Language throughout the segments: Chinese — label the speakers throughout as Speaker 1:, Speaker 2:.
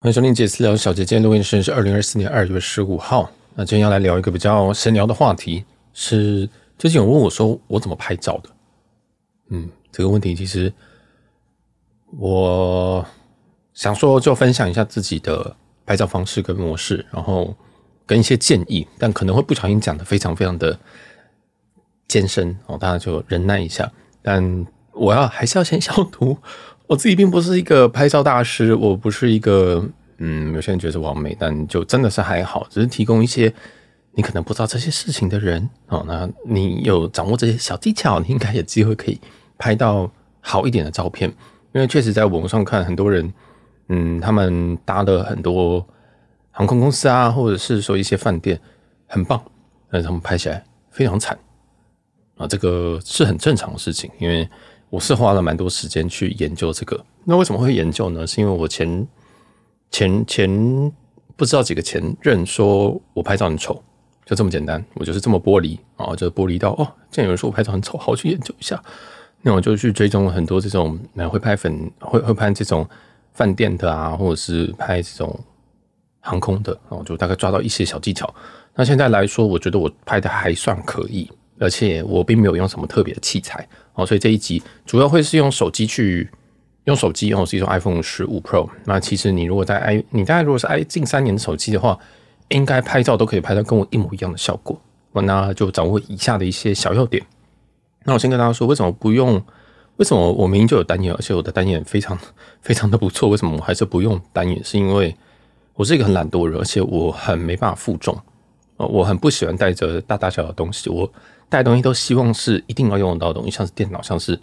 Speaker 1: 欢迎收听杰私聊小姐，今天录音时间是二零二四年二月十五号。那今天要来聊一个比较闲聊的话题，是最近有问我说我怎么拍照的。嗯，这个问题其实我想说就分享一下自己的拍照方式跟模式，然后跟一些建议，但可能会不小心讲的非常非常的艰深哦，大家就忍耐一下。但我要还是要先消毒。我自己并不是一个拍照大师，我不是一个嗯，有些人觉得是网美，但就真的是还好，只是提供一些你可能不知道这些事情的人哦。那你有掌握这些小技巧，你应该有机会可以拍到好一点的照片。因为确实在网上看很多人，嗯，他们搭了很多航空公司啊，或者是说一些饭店很棒，但是他们拍起来非常惨啊，这个是很正常的事情，因为。我是花了蛮多时间去研究这个。那为什么会研究呢？是因为我前前前不知道几个前任说我拍照很丑，就这么简单。我就是这么玻璃啊，就剥离到哦，竟然有人说我拍照很丑，好去研究一下。那我就去追踪了很多这种会拍粉会会拍这种饭店的啊，或者是拍这种航空的，然后就大概抓到一些小技巧。那现在来说，我觉得我拍的还算可以，而且我并没有用什么特别的器材。哦，所以这一集主要会是用手机去用手机，哦，是一种 iPhone 十五 Pro。那其实你如果在 i，你大概如果是 i 近三年的手机的话，应该拍照都可以拍到跟我一模一样的效果。我那就掌握以下的一些小要点。那我先跟大家说，为什么不用？为什么我明明就有单眼，而且我的单眼非常非常的不错？为什么我还是不用单眼？是因为我是一个很懒惰的人，而且我很没办法负重。我很不喜欢带着大大小小的东西。我带东西都希望是一定要用得到的东西，像是电脑，像是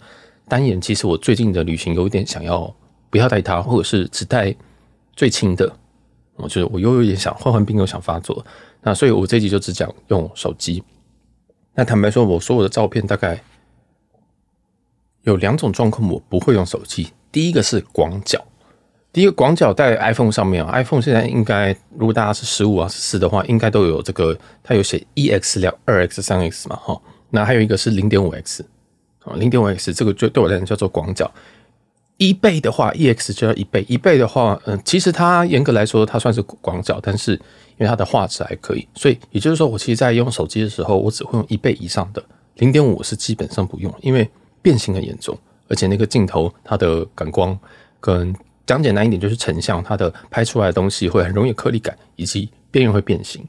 Speaker 1: 单眼。其实我最近的旅行有一点想要不要带它，或者是只带最轻的。我觉得我又有点想换换病，又想发作。那所以我这集就只讲用手机。那坦白说，我所有的照片大概有两种状况，我不会用手机。第一个是广角。第一个广角在 iPhone 上面啊，iPhone 现在应该如果大家是十五啊十四的话，应该都有这个，它有写一 X 两二 X 三 X 嘛哈。那还有一个是零点五 X 啊，零点五 X 这个就对我来讲叫做广角。一倍的话，一 X 就要一倍，一倍的话，嗯，其实它严格来说它算是广角，但是因为它的画质还可以，所以也就是说，我其实在用手机的时候，我只会用一倍以上的零点五是基本上不用，因为变形很严重，而且那个镜头它的感光跟讲简单一点，就是成像，它的拍出来的东西会很容易颗粒感，以及边缘会变形。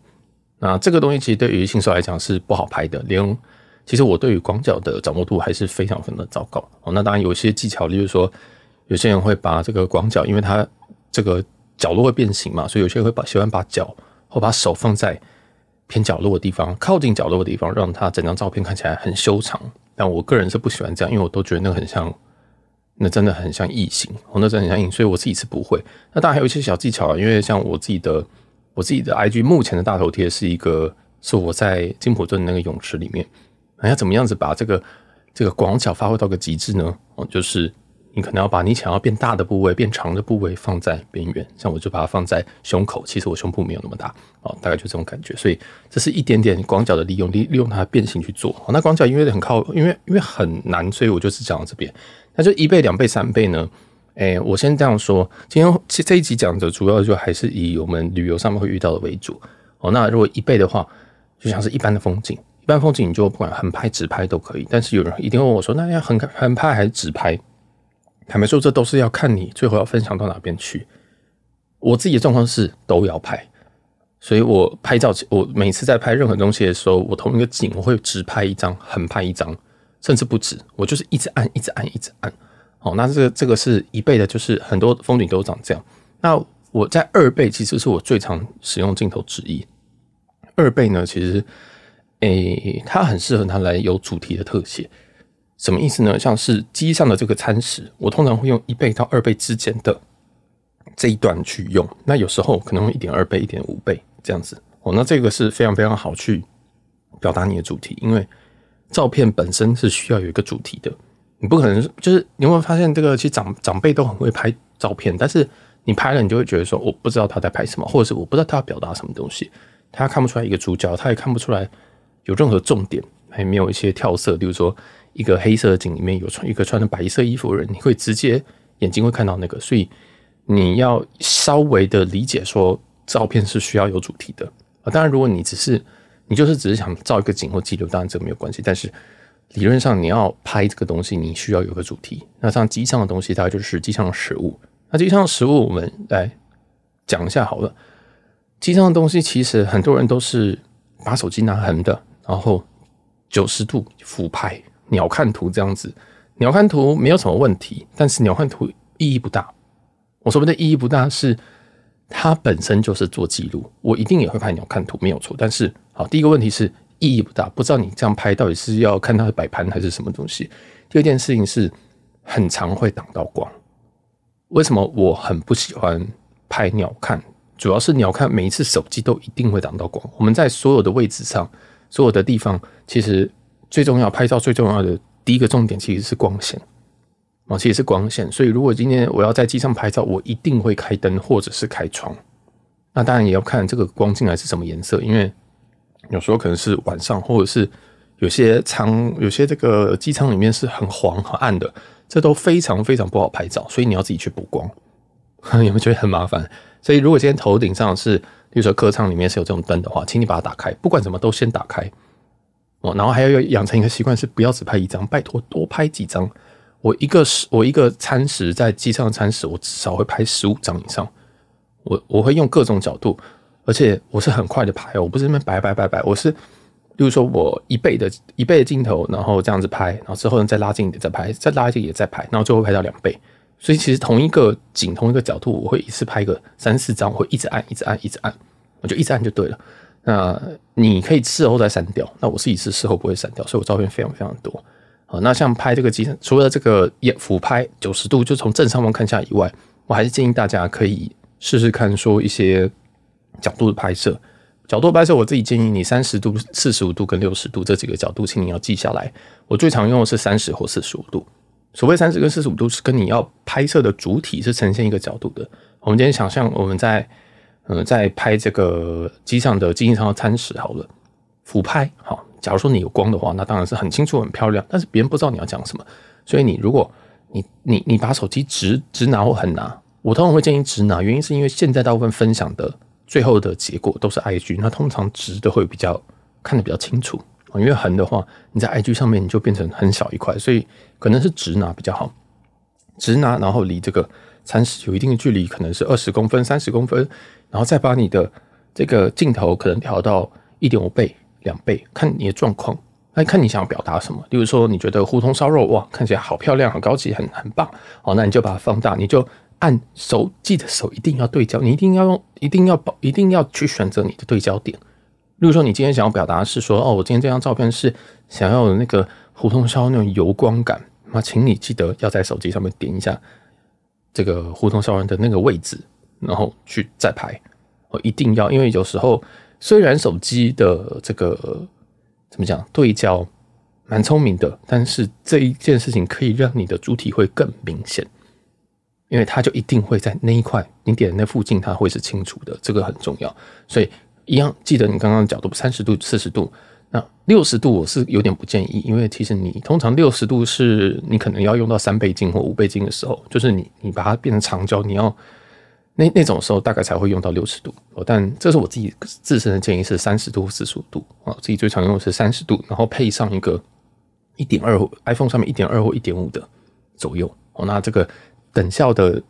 Speaker 1: 那这个东西其实对于新手来讲是不好拍的。连其实我对于广角的掌握度还是非常非常的糟糕。哦，那当然有些技巧，例如说有些人会把这个广角，因为它这个角落会变形嘛，所以有些人会把喜欢把脚或把手放在偏角落的地方，靠近角落的地方，让它整张照片看起来很修长。但我个人是不喜欢这样，因为我都觉得那个很像。那真的很像异形，哦，那真的很像异形，所以我自己是不会。那当然还有一些小技巧啊，因为像我自己的，我自己的 IG 目前的大头贴是一个，是我在金普顿那个泳池里面，那要怎么样子把这个这个广角发挥到个极致呢？哦，就是。你可能要把你想要变大的部位、变长的部位放在边缘，像我就把它放在胸口。其实我胸部没有那么大哦，大概就这种感觉。所以这是一点点广角的利用，利利用它的变形去做。那广角因为很靠，因为因为很难，所以我就是讲到这边。那就一倍、两倍、三倍呢？诶，我先这样说。今天其这一集讲的主要就还是以我们旅游上面会遇到的为主哦。那如果一倍的话，就像是一般的风景，一般风景你就不管横拍、直拍都可以。但是有人一定问我说，那要横横拍还是直拍？坦白说，这都是要看你最后要分享到哪边去。我自己的状况是都要拍，所以我拍照，我每次在拍任何东西的时候，我同一个景我会直拍一张，横拍一张，甚至不止，我就是一直按，一直按，一直按。好，那这个这个是一倍的，就是很多风景都长这样。那我在二倍其实是我最常使用镜头之一。二倍呢，其实诶、它很适合拿来有主题的特写。什么意思呢？像是机上的这个餐食，我通常会用一倍到二倍之间的这一段去用。那有时候可能会一点二倍、一点五倍这样子哦。那这个是非常非常好去表达你的主题，因为照片本身是需要有一个主题的。你不可能就是你有没有发现，这个其实长长辈都很会拍照片，但是你拍了，你就会觉得说，我不知道他在拍什么，或者是我不知道他要表达什么东西。他看不出来一个主角，他也看不出来有任何重点，还没有一些跳色，比如说。一个黑色的景里面有穿一个穿着白色衣服的人，你会直接眼睛会看到那个，所以你要稍微的理解说，照片是需要有主题的啊。当然，如果你只是你就是只是想照一个景或记录，当然这个没有关系。但是理论上你要拍这个东西，你需要有个主题。那像机上的东西，大概就是机上的食物。那机上的食物，我们来讲一下好了。机上的东西其实很多人都是把手机拿横的，然后九十度俯拍，鸟瞰图这样子。鸟瞰图没有什么问题，但是鸟瞰图意义不大。我说的意义不大是它本身就是做记录，我一定也会拍鸟瞰图，没有错。但是好，第一个问题是意义不大，不知道你这样拍到底是要看它的摆盘还是什么东西。第二件事情是很常会挡到光。为什么我很不喜欢拍鸟瞰？主要是鸟瞰每一次手机都一定会挡到光。我们在所有的位置上，所有的地方，其实最重要拍照最重要的。第一个重点其实是光线，哦，其实是光线。所以如果今天我要在机上拍照，我一定会开灯或者是开窗。那当然也要看这个光进来是什么颜色，因为有时候可能是晚上，或者是有些舱、有些这个机舱里面是很黄很暗的，这都非常非常不好拍照。所以你要自己去补光，有没有觉得很麻烦？所以如果今天头顶上是，比如说客舱里面是有这种灯的话，请你把它打开，不管什么都先打开。哦，然后还要要养成一个习惯，是不要只拍一张，拜托多拍几张。我一个食，我一个餐食在机上的餐食，我至少会拍十五张以上。我我会用各种角度，而且我是很快的拍，我不是那边摆摆摆摆，我是，例如说我一倍的一倍的镜头，然后这样子拍，然后之后呢再拉近一点再拍，再拉近也再拍，然后最后拍到两倍。所以其实同一个景同一个角度，我会一次拍个三四张，我会一直按一直按一直按，我就一直按就对了。那你可以事后再删掉。那我是一次事后不会删掉，所以我照片非常非常多。好，那像拍这个机，除了这个也俯拍九十度就从正上方看下以外，我还是建议大家可以试试看说一些角度的拍摄。角度拍摄，我自己建议你三十度、四十五度跟六十度这几个角度，请你要记下来。我最常用的是三十或四十五度。所谓三十跟四十五度，是跟你要拍摄的主体是呈现一个角度的。我们今天想象我们在。嗯，在拍这个机上的经济舱的餐食好了，俯拍好。假如说你有光的话，那当然是很清楚、很漂亮。但是别人不知道你要讲什么，所以你如果你你你把手机直直拿或横拿，我通常会建议直拿，原因是因为现在大部分分享的最后的结果都是 IG，那通常直的会比较看得比较清楚。因为横的话，你在 IG 上面你就变成很小一块，所以可能是直拿比较好。直拿，然后离这个餐食有一定的距离，可能是二十公分、三十公分。然后再把你的这个镜头可能调到一点五倍、两倍，看你的状况，来看你想要表达什么。例如说，你觉得胡同烧肉哇，看起来好漂亮、好高级、很很棒，好，那你就把它放大，你就按手，记得手一定要对焦，你一定要用，一定要保，一定要去选择你的对焦点。例如说，你今天想要表达是说，哦，我今天这张照片是想要有那个胡同烧那种油光感，那请你记得要在手机上面点一下这个胡同烧人的那个位置。然后去再拍，我一定要，因为有时候虽然手机的这个怎么讲对焦蛮聪明的，但是这一件事情可以让你的主体会更明显，因为它就一定会在那一块你点的那附近，它会是清楚的，这个很重要。所以一样记得你刚刚的角度，三十度、四十度，那六十度我是有点不建议，因为其实你通常六十度是你可能要用到三倍镜或五倍镜的时候，就是你你把它变成长焦，你要。那那种时候大概才会用到六十度，但这是我自己自身的建议是三十度、四十五度啊，自己最常用的是三十度，然后配上一个一点二 iPhone 上面一点二或一点五的左右哦，那这个等效的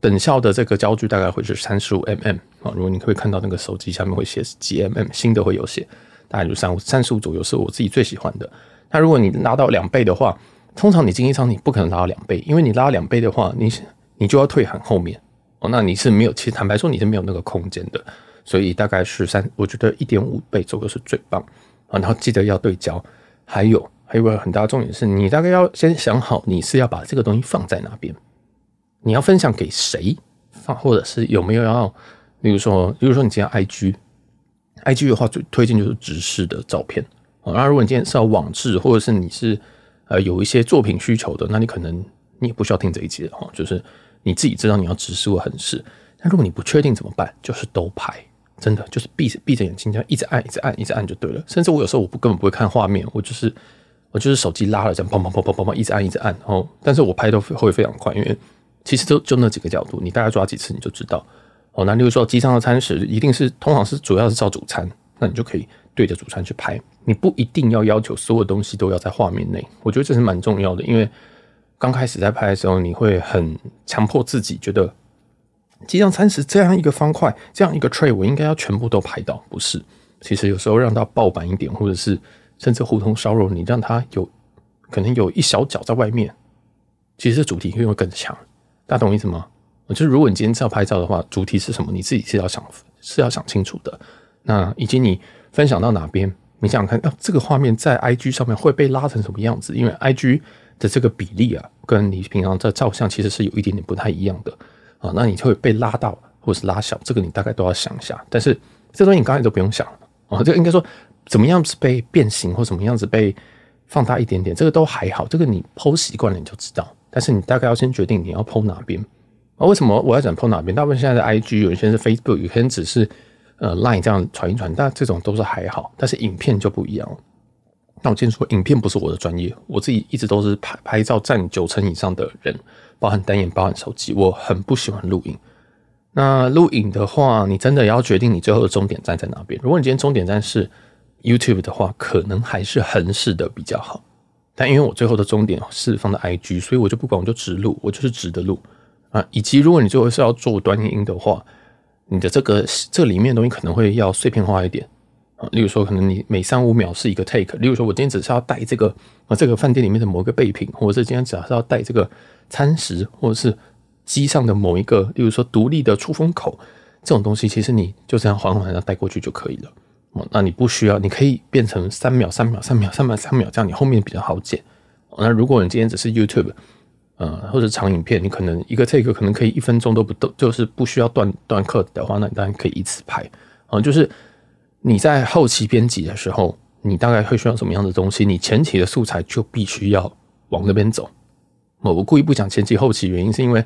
Speaker 1: 等效的这个焦距大概会是三十五 mm 啊，如果你可以看到那个手机下面会写几 mm，新的会有写，大概就三三十五左右是我自己最喜欢的。那如果你拉到两倍的话，通常你经济舱你不可能拉到两倍，因为你拉两倍的话，你你就要退很后面。哦，那你是没有，其实坦白说你是没有那个空间的，所以大概是三，我觉得一点五倍左右是最棒啊。然后记得要对焦，还有还有个很大的重点是，你大概要先想好你是要把这个东西放在哪边，你要分享给谁放，或者是有没有要，比如说，比如说你今天 IG，IG 的话最推荐就是直视的照片啊。那如果你今天是要网志，或者是你是呃有一些作品需求的，那你可能你也不需要听这一集的哈，就是。你自己知道你要直视或横视，但如果你不确定怎么办？就是都拍，真的就是闭闭着眼睛，这样一直按，一直按，一直按就对了。甚至我有时候我不根本不会看画面，我就是我就是手机拉了这样砰砰砰砰砰砰，一直按一直按，然后但是我拍都会非常快，因为其实就就那几个角度，你大概抓几次你就知道。哦，那例如说机上的餐食一定是通常是主要是照主餐，那你就可以对着主餐去拍。你不一定要要求所有东西都要在画面内，我觉得这是蛮重要的，因为刚开始在拍的时候，你会很强迫自己觉得机上餐食这样一个方块，这样一个 tray，我应该要全部都拍到，不是？其实有时候让它爆版一点，或者是甚至胡同烧肉，你让它有可能有一小角在外面，其实主题会会更强。大家懂我意思吗？就是如果你今天是要拍照的话，主题是什么？你自己是要想是要想清楚的。那以及你分享到哪边，你想看，啊，这个画面在 IG 上面会被拉成什么样子？因为 IG 的这个比例啊，跟你平常在照相其实是有一点点不太一样的啊。那你就会被拉到或是拉小，这个你大概都要想一下。但是这东西你刚才都不用想啊，这个应该说怎么样子被变形或怎么样子被放大一点点，这个都还好。这个你剖习惯了你就知道。但是你大概要先决定你要 PO 哪边。啊，为什么我要讲 PO 哪边？大部分现在的 IG 有一些是 Facebook，有些人只是呃 Line 这样传一传，但这种都是还好。但是影片就不一样了。那我先说，影片不是我的专业，我自己一直都是拍拍照占九成以上的人，包含单眼，包含手机。我很不喜欢录影。那录影的话，你真的要决定你最后的终点站在哪边。如果你今天终点站是 YouTube 的话，可能还是横式的比较好。但因为我最后的终点是放在 IG，所以我就不管，我就直录，我就是直的录。啊，以及如果你最后是要做短影音的话，你的这个这里面的东西可能会要碎片化一点啊。例如说，可能你每三五秒是一个 take。例如说，我今天只是要带这个啊，这个饭店里面的某一个备品，或者是今天只要是要带这个餐食，或者是机上的某一个，例如说独立的出风口这种东西，其实你就这样缓缓的带过去就可以了。那你不需要，你可以变成三秒、三秒、三秒、三秒、三秒，这样你后面比较好剪。那如果你今天只是 YouTube。呃，或者长影片，你可能一个 take 可能可以一分钟都不都，就是不需要断断课的话，那你当然可以一次拍。啊、呃，就是你在后期编辑的时候，你大概会需要什么样的东西？你前期的素材就必须要往那边走。我我故意不讲前期后期，原因是因为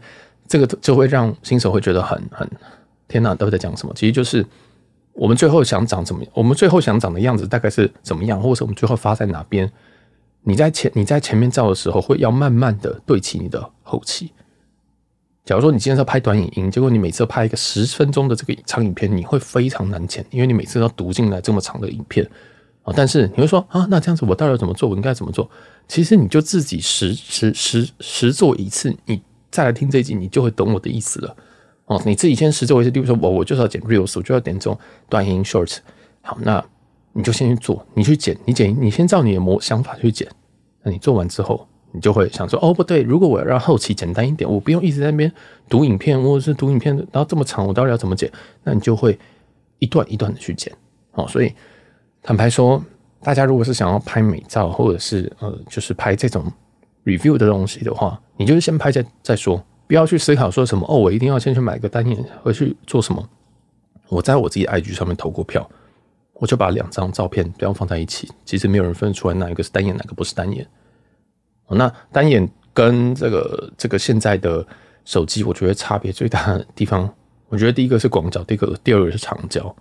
Speaker 1: 这个就会让新手会觉得很很天哪，都在讲什么？其实就是我们最后想长怎么样，我们最后想长的样子大概是怎么样，或者我们最后发在哪边？你在前你在前面照的时候，会要慢慢的对齐你的后期。假如说你今天要拍短影音，结果你每次拍一个十分钟的这个长影片，你会非常难剪，因为你每次都要读进来这么长的影片啊。但是你会说啊，那这样子我到底要怎么做？我应该怎么做？其实你就自己实实实实做一次，你再来听这一集，你就会懂我的意思了。哦，你自己先实做一次，比如说我我就是要剪 reels，我就要点这种短影音 shorts。好，那。你就先去做，你去剪，你剪，你先照你的模想法去剪。那你做完之后，你就会想说：哦，不对，如果我要让后期简单一点，我不用一直在那边读影片，或者是读影片，然后这么长，我到底要怎么剪？那你就会一段一段的去剪。哦，所以坦白说，大家如果是想要拍美照，或者是呃，就是拍这种 review 的东西的话，你就是先拍再再说，不要去思考说什么哦，我一定要先去买个单眼回去做什么。我在我自己 IG 上面投过票。我就把两张照片不要放在一起，其实没有人分得出来哪一个是单眼，哪个不是单眼。那单眼跟这个这个现在的手机，我觉得差别最大的地方，我觉得第一个是广角，第二个第二个是长焦。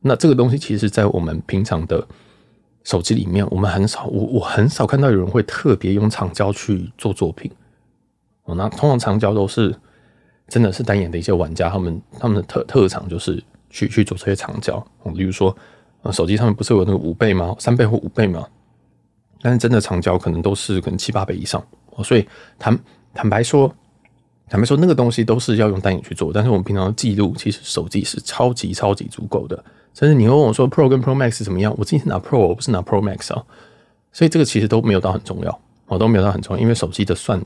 Speaker 1: 那这个东西其实，在我们平常的手机里面，我们很少，我我很少看到有人会特别用长焦去做作品。哦，那通常长焦都是真的是单眼的一些玩家，他们他们的特特长就是。去去做这些长焦，例如说，呃，手机上面不是有那个五倍吗？三倍或五倍吗？但是真的长焦可能都是可能七八倍以上，哦所以坦坦白说，坦白说那个东西都是要用单眼去做。但是我们平常记录，其实手机是超级超级足够的。甚至你会问我说 Pro 跟 Pro Max 怎么样？我今天拿 Pro，我不是拿 Pro Max 啊。所以这个其实都没有到很重要，我都没有到很重要，因为手机的算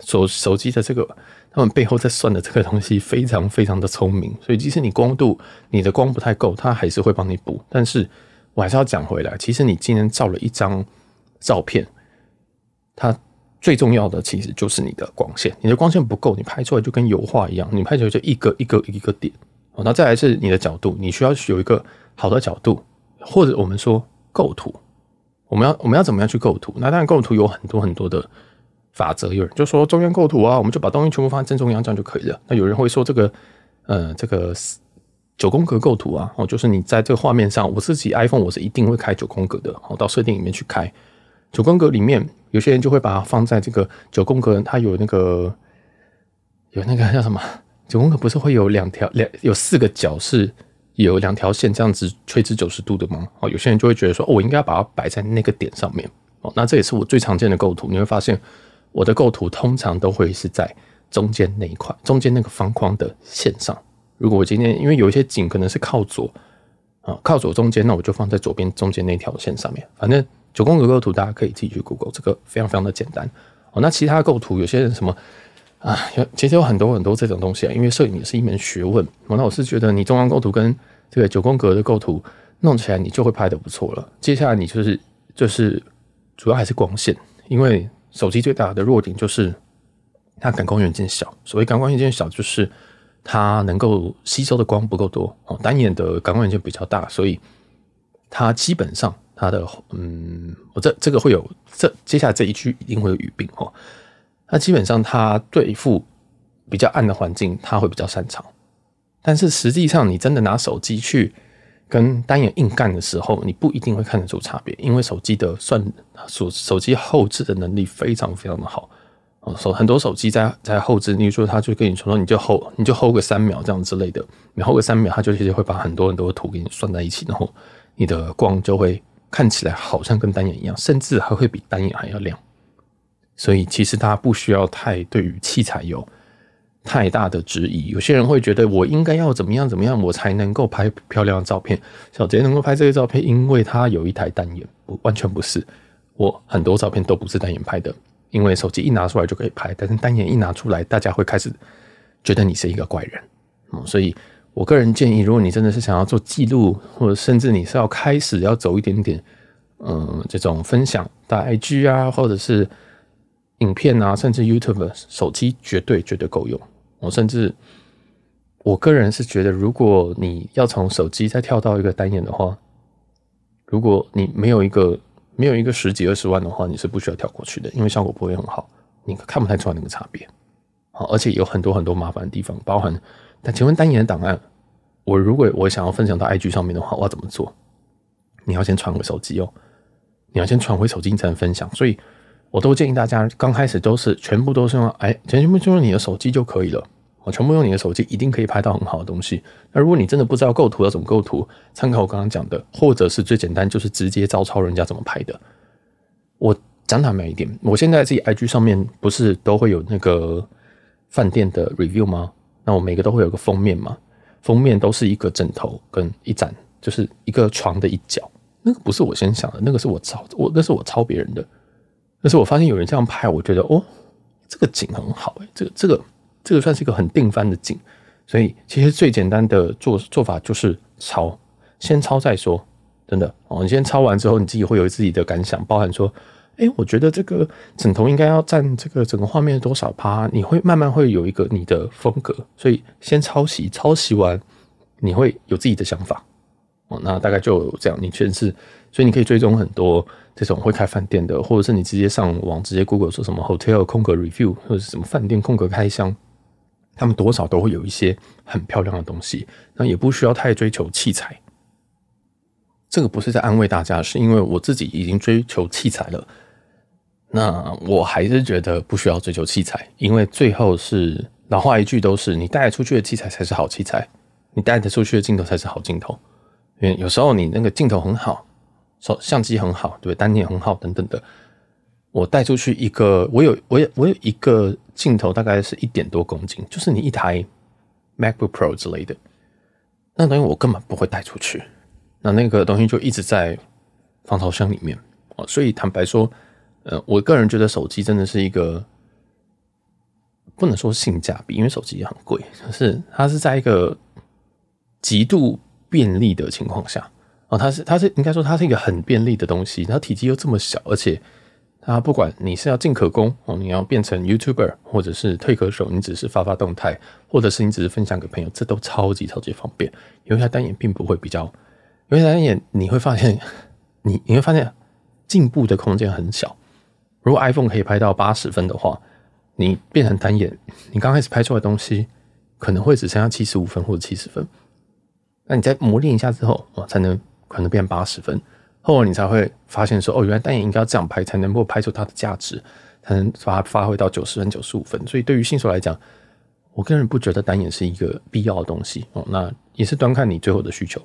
Speaker 1: 手手机的这个。他们背后在算的这个东西非常非常的聪明，所以即使你光度你的光不太够，它还是会帮你补。但是我还是要讲回来，其实你今天照了一张照片，它最重要的其实就是你的光线，你的光线不够，你拍出来就跟油画一样，你拍出来就一个一个一个点。那再来是你的角度，你需要有一个好的角度，或者我们说构图，我们要我们要怎么样去构图？那当然构图有很多很多的。法则，有人就说中央构图啊，我们就把东西全部放在正中央，这样就可以了。那有人会说这个，呃，这个九宫格构图啊，哦，就是你在这个画面上，我自己 iPhone 我是一定会开九宫格的，哦，到设定里面去开九宫格里面，有些人就会把它放在这个九宫格，它有那个有那个叫什么九宫格不是会有两条两有四个角是有两条线这样子垂直九十度的吗？哦，有些人就会觉得说，哦，我应该把它摆在那个点上面。哦，那这也是我最常见的构图。你会发现我的构图通常都会是在中间那一块，中间那个方框的线上。如果我今天因为有一些景可能是靠左啊，靠左中间，那我就放在左边中间那条线上面。反正九宫格构图大家可以自己去 Google，这个非常非常的简单。哦，那其他构图有些人什么？啊，有其实有很多很多这种东西啊，因为摄影也是一门学问。那我是觉得你中央构图跟这个九宫格的构图弄起来，你就会拍得不错了。接下来你就是就是主要还是光线，因为手机最大的弱点就是它感光元件小。所谓感光元件小，就是它能够吸收的光不够多哦。单眼的感光元件比较大，所以它基本上它的嗯，我这这个会有这接下来这一句一定会有语病哦。那基本上，它对付比较暗的环境，它会比较擅长。但是实际上，你真的拿手机去跟单眼硬干的时候，你不一定会看得出差别，因为手机的算手手机后置的能力非常非常的好哦。手很多手机在在后置，例如说，他就跟你说说，你就 hold 你就 hold 个三秒这样之类的，你 hold 个三秒，它就其实会把很多很多的图给你算在一起，然后你的光就会看起来好像跟单眼一样，甚至还会比单眼还要亮。所以其实大家不需要太对于器材有太大的质疑。有些人会觉得我应该要怎么样怎么样，我才能够拍漂亮的照片。小杰能够拍这些照片，因为他有一台单眼，不完全不是。我很多照片都不是单眼拍的，因为手机一拿出来就可以拍，但是单眼一拿出来，大家会开始觉得你是一个怪人。嗯，所以我个人建议，如果你真的是想要做记录，或者甚至你是要开始要走一点点，嗯，这种分享的 IG 啊，或者是。影片啊，甚至 YouTube 手机绝对绝对够用。我甚至我个人是觉得，如果你要从手机再跳到一个单眼的话，如果你没有一个没有一个十几二十万的话，你是不需要跳过去的，因为效果不会很好，你看不太出来那个差别。好，而且有很多很多麻烦的地方，包含。但请问单眼的档案，我如果我想要分享到 IG 上面的话，我要怎么做？你要先传回手机哦，你要先传回手机才能分享，所以。我都建议大家刚开始都是全部都是用哎，全部就用你的手机就可以了。我全部用你的手机，一定可以拍到很好的东西。那如果你真的不知道构图要怎么构图，参考我刚刚讲的，或者是最简单就是直接照抄人家怎么拍的。我讲坦白一点，我现在自己 IG 上面不是都会有那个饭店的 review 吗？那我每个都会有个封面嘛，封面都是一个枕头跟一盏，就是一个床的一角。那个不是我先想的，那个是我抄，我那是我抄别人的。但是我发现有人这样拍，我觉得哦，这个景很好哎，这个这个这个算是一个很定番的景，所以其实最简单的做做法就是抄，先抄再说，真的哦。你先抄完之后，你自己会有自己的感想，包含说，哎，我觉得这个枕头应该要占这个整个画面多少趴，你会慢慢会有一个你的风格，所以先抄袭，抄袭完你会有自己的想法哦。那大概就这样，你确实是，所以你可以追踪很多。这种会开饭店的，或者是你直接上网直接 Google 说什么 hotel 空格 review，或者是什么饭店空格开箱，他们多少都会有一些很漂亮的东西。那也不需要太追求器材。这个不是在安慰大家，是因为我自己已经追求器材了。那我还是觉得不需要追求器材，因为最后是老话一句，都是你带出去的器材才是好器材，你带得出去的镜头才是好镜头。因为有时候你那个镜头很好。手相机很好，对，单眼很好，等等的。我带出去一个，我有，我有，我有一个镜头，大概是一点多公斤，就是你一台 MacBook Pro 之类的，那东西我根本不会带出去。那那个东西就一直在防潮箱里面哦。所以坦白说，呃，我个人觉得手机真的是一个不能说性价比，因为手机也很贵，可是它是在一个极度便利的情况下。哦，它是它是应该说它是一个很便利的东西，它体积又这么小，而且它不管你是要进可攻哦，你要变成 YouTuber，或者是退可守，你只是发发动态，或者是你只是分享给朋友，这都超级超级方便。有一台单眼并不会比较，因为单眼你会发现，你你会发现进步的空间很小。如果 iPhone 可以拍到八十分的话，你变成单眼，你刚开始拍出来的东西可能会只剩下七十五分或者七十分，那你再磨练一下之后，哦，才能。可能变八十分，后来你才会发现说，哦，原来单眼应该要这样拍，才能够拍出它的价值，才能把它发挥到九十分、九十五分。所以对于新手来讲，我个人不觉得单眼是一个必要的东西哦。那也是端看你最后的需求，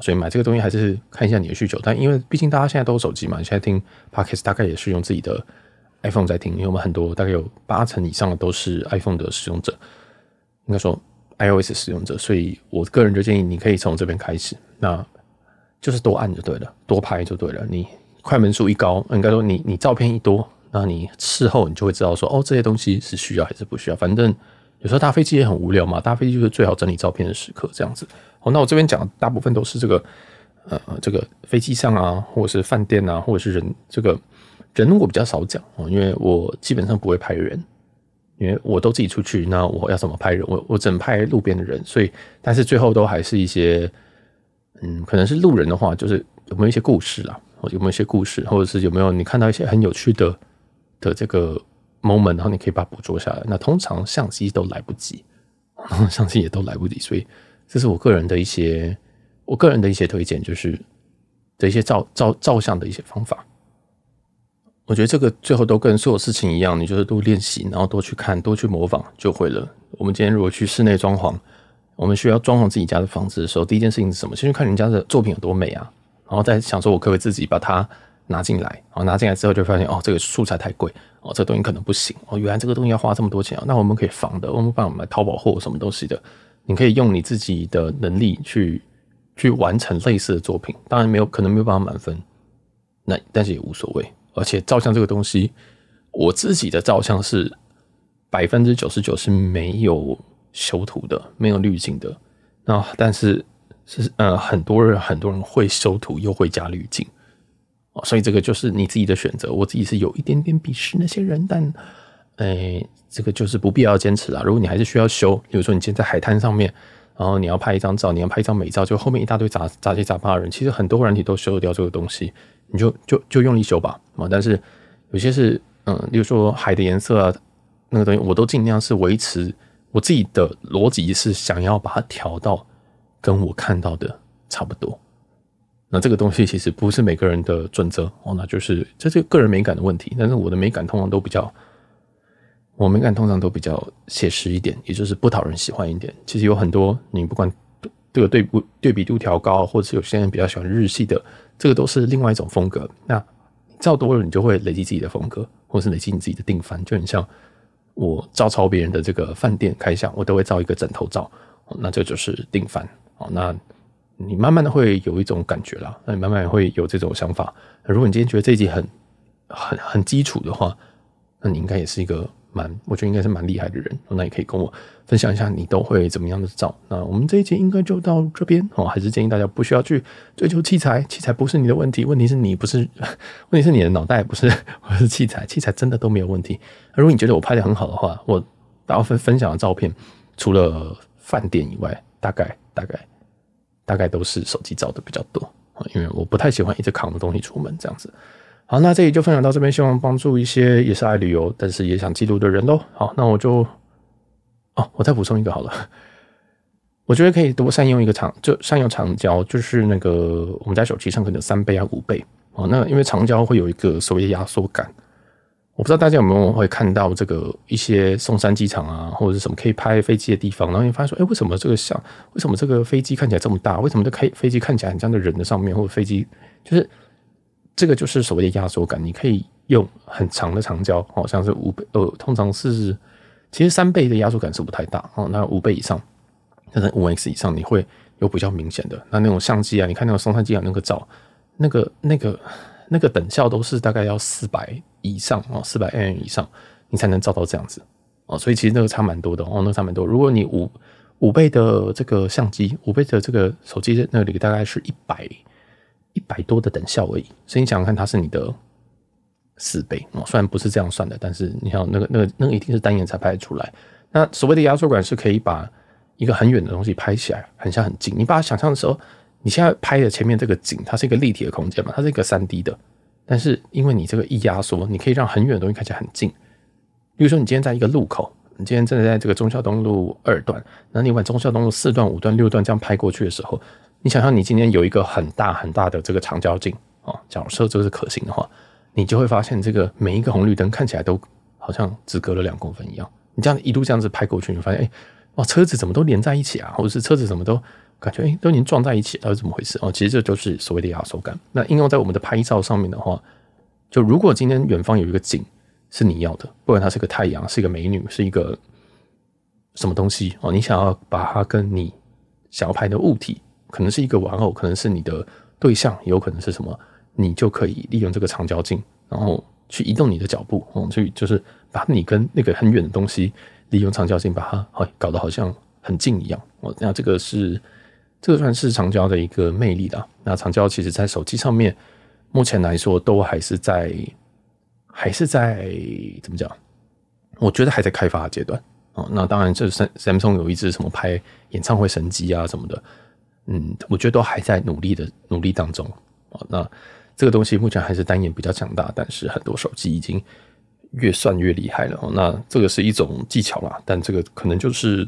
Speaker 1: 所以买这个东西还是看一下你的需求。但因为毕竟大家现在都有手机嘛，你现在听 Podcast 大概也是用自己的 iPhone 在听，因为我们很多大概有八成以上的都是 iPhone 的使用者，应该说 iOS 使用者，所以我个人就建议你可以从这边开始，那就是多按就对了，多拍就对了。你快门数一高，应该说你你照片一多，那你事后你就会知道说哦，这些东西是需要还是不需要，反正。有时候搭飞机也很无聊嘛，搭飞机就是最好整理照片的时刻，这样子。好，那我这边讲大部分都是这个，呃，这个飞机上啊，或者是饭店啊，或者是人，这个人我比较少讲哦，因为我基本上不会拍人，因为我都自己出去，那我要怎么拍人？我我只能拍路边的人，所以，但是最后都还是一些，嗯，可能是路人的话，就是有没有一些故事啦，有没有一些故事，或者是有没有你看到一些很有趣的的这个。moment，然后你可以把它捕捉下来。那通常相机都来不及，相机也都来不及，所以这是我个人的一些，我个人的一些推荐，就是的一些照照照相的一些方法。我觉得这个最后都跟所有事情一样，你就是多练习，然后多去看，多去模仿就会了。我们今天如果去室内装潢，我们需要装潢自己家的房子的时候，第一件事情是什么？先去看人家的作品有多美啊，然后再想说我可不可以自己把它。拿进来，然后拿进来之后就发现哦，这个素材太贵哦，这东西可能不行哦，原来这个东西要花这么多钱啊。那我们可以仿的，我们帮我们买淘宝货什么东西的，你可以用你自己的能力去去完成类似的作品。当然没有可能没有办法满分，那但是也无所谓。而且照相这个东西，我自己的照相是百分之九十九是没有修图的，没有滤镜的。那但是是呃，很多人很多人会修图又会加滤镜。哦，所以这个就是你自己的选择。我自己是有一点点鄙视那些人，但，诶、欸，这个就是不必要坚持啦。如果你还是需要修，比如说你今天在海滩上面，然后你要拍一张照，你要拍一张美照，就后面一大堆杂杂七杂八的人，其实很多软体都修得掉这个东西，你就就就用力修吧。啊，但是有些是，嗯，比如说海的颜色啊，那个东西，我都尽量是维持我自己的逻辑，是想要把它调到跟我看到的差不多。那这个东西其实不是每个人的准则哦，那就是这是个人美感的问题。但是我的美感通常都比较，我美感通常都比较写实一点，也就是不讨人喜欢一点。其实有很多你不管这个对不对比度调高，或者是有些人比较喜欢日系的，这个都是另外一种风格。那照多了，你就会累积自己的风格，或是累积你自己的定番。就很像我照抄别人的这个饭店开箱，我都会照一个枕头照，那这就是定番哦。那你慢慢的会有一种感觉啦，那你慢慢会有这种想法。如果你今天觉得这一集很很很基础的话，那你应该也是一个蛮，我觉得应该是蛮厉害的人。那也可以跟我分享一下你都会怎么样的照。那我们这一集应该就到这边哦，还是建议大家不需要去追求器材，器材不是你的问题，问题是你不是，问题是你的脑袋不是，不是器材，器材真的都没有问题。如果你觉得我拍得很好的话，我大部分分享的照片除了饭店以外，大概大概。大概都是手机照的比较多，因为我不太喜欢一直扛着东西出门这样子。好，那这里就分享到这边，希望帮助一些也是爱旅游，但是也想记录的人喽。好，那我就哦，我再补充一个好了。我觉得可以多善用一个长，就善用长焦，就是那个我们在手机上可能三倍啊五倍哦。那因为长焦会有一个所谓的压缩感。我不知道大家有没有会看到这个一些松山机场啊，或者是什么可以拍飞机的地方，然后你发现说，哎，为什么这个像，为什么这个飞机看起来这么大？为什么这开飞机看起来很像在人的上面，或者飞机就是这个就是所谓的压缩感。你可以用很长的长焦，好像是五倍，呃，通常是其实三倍的压缩感是不太大哦。那五倍以上，甚至五 X 以上，你会有比较明显的。那那种相机啊，你看那种松山机啊那个照，那个那个。那个等效都是大概要四百以上哦，四百 nm 以上，你才能照到这样子哦，所以其实那个差蛮多的哦，那个差蛮多。如果你五五倍的这个相机，五倍的这个手机那里大概是一百一百多的等效而已，所以你想想看，它是你的四倍哦。虽然不是这样算的，但是你看那个那个那个一定是单眼才拍得出来。那所谓的压缩管是可以把一个很远的东西拍起来，很像很近。你把它想象的时候。你现在拍的前面这个景，它是一个立体的空间嘛？它是一个三 D 的，但是因为你这个一压缩，你可以让很远的东西看起来很近。比如说，你今天在一个路口，你今天正在这个中孝东路二段，那你往中孝东路四段、五段、六段这样拍过去的时候，你想象你今天有一个很大很大的这个长焦镜啊，假设这是可行的话，你就会发现这个每一个红绿灯看起来都好像只隔了两公分一样你这样一路这样子拍过去，你发现哎，哦，车子怎么都连在一起啊？或者是车子怎么都感觉哎，都已经撞在一起，到底怎么回事？哦，其实这就是所谓的压缩感。那应用在我们的拍照上面的话，就如果今天远方有一个景是你要的，不管它是个太阳，是一个美女，是一个什么东西哦，你想要把它跟你想要拍的物体，可能是一个玩偶，可能是你的对象，有可能是什么，你就可以利用这个长焦镜，然后去移动你的脚步，哦，去就是把你跟那个很远的东西利用长焦镜把它好搞得好像很近一样哦。那这个是这个算是长焦的一个魅力啦。那长焦其实在手机上面目前来说都还是在还是在怎么讲？我觉得还在开发阶段哦。那当然，这三 Samsung 有一支什么拍演唱会神机啊什么的。嗯，我觉得都还在努力的努力当中啊。那这个东西目前还是单眼比较强大，但是很多手机已经越算越厉害了。那这个是一种技巧啦，但这个可能就是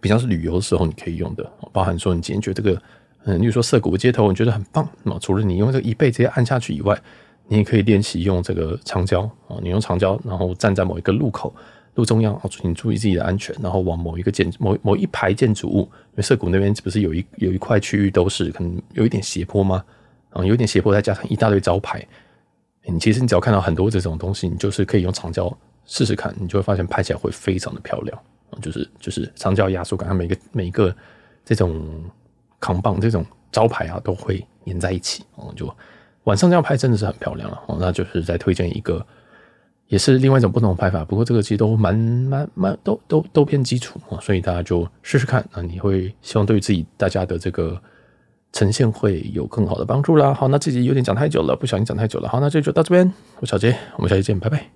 Speaker 1: 比较是旅游的时候你可以用的，包含说你今天觉得这个，嗯，例如说涩谷街头，你觉得很棒。那除了你用这个一倍直接按下去以外，你也可以练习用这个长焦啊，你用长焦，然后站在某一个路口。路中央，请注意自己的安全，然后往某一个建某某一排建筑物，因为涩谷那边不是有一有一块区域都是可能有一点斜坡吗？啊，有点斜坡，再加上一大堆招牌，你其实你只要看到很多这种东西，你就是可以用长焦试试看，你就会发现拍起来会非常的漂亮啊，就是就是长焦压缩感，它每个每一个这种扛棒这种招牌啊都会粘在一起，哦，就晚上这样拍真的是很漂亮了哦，那就是再推荐一个。也是另外一种不同的拍法，不过这个其实都蛮蛮蛮都都都偏基础啊，所以大家就试试看那，你会希望对自己大家的这个呈现会有更好的帮助啦。好，那这集有点讲太久了，不小心讲太久了。好，那这就到这边，我小杰，我们下期见，拜拜。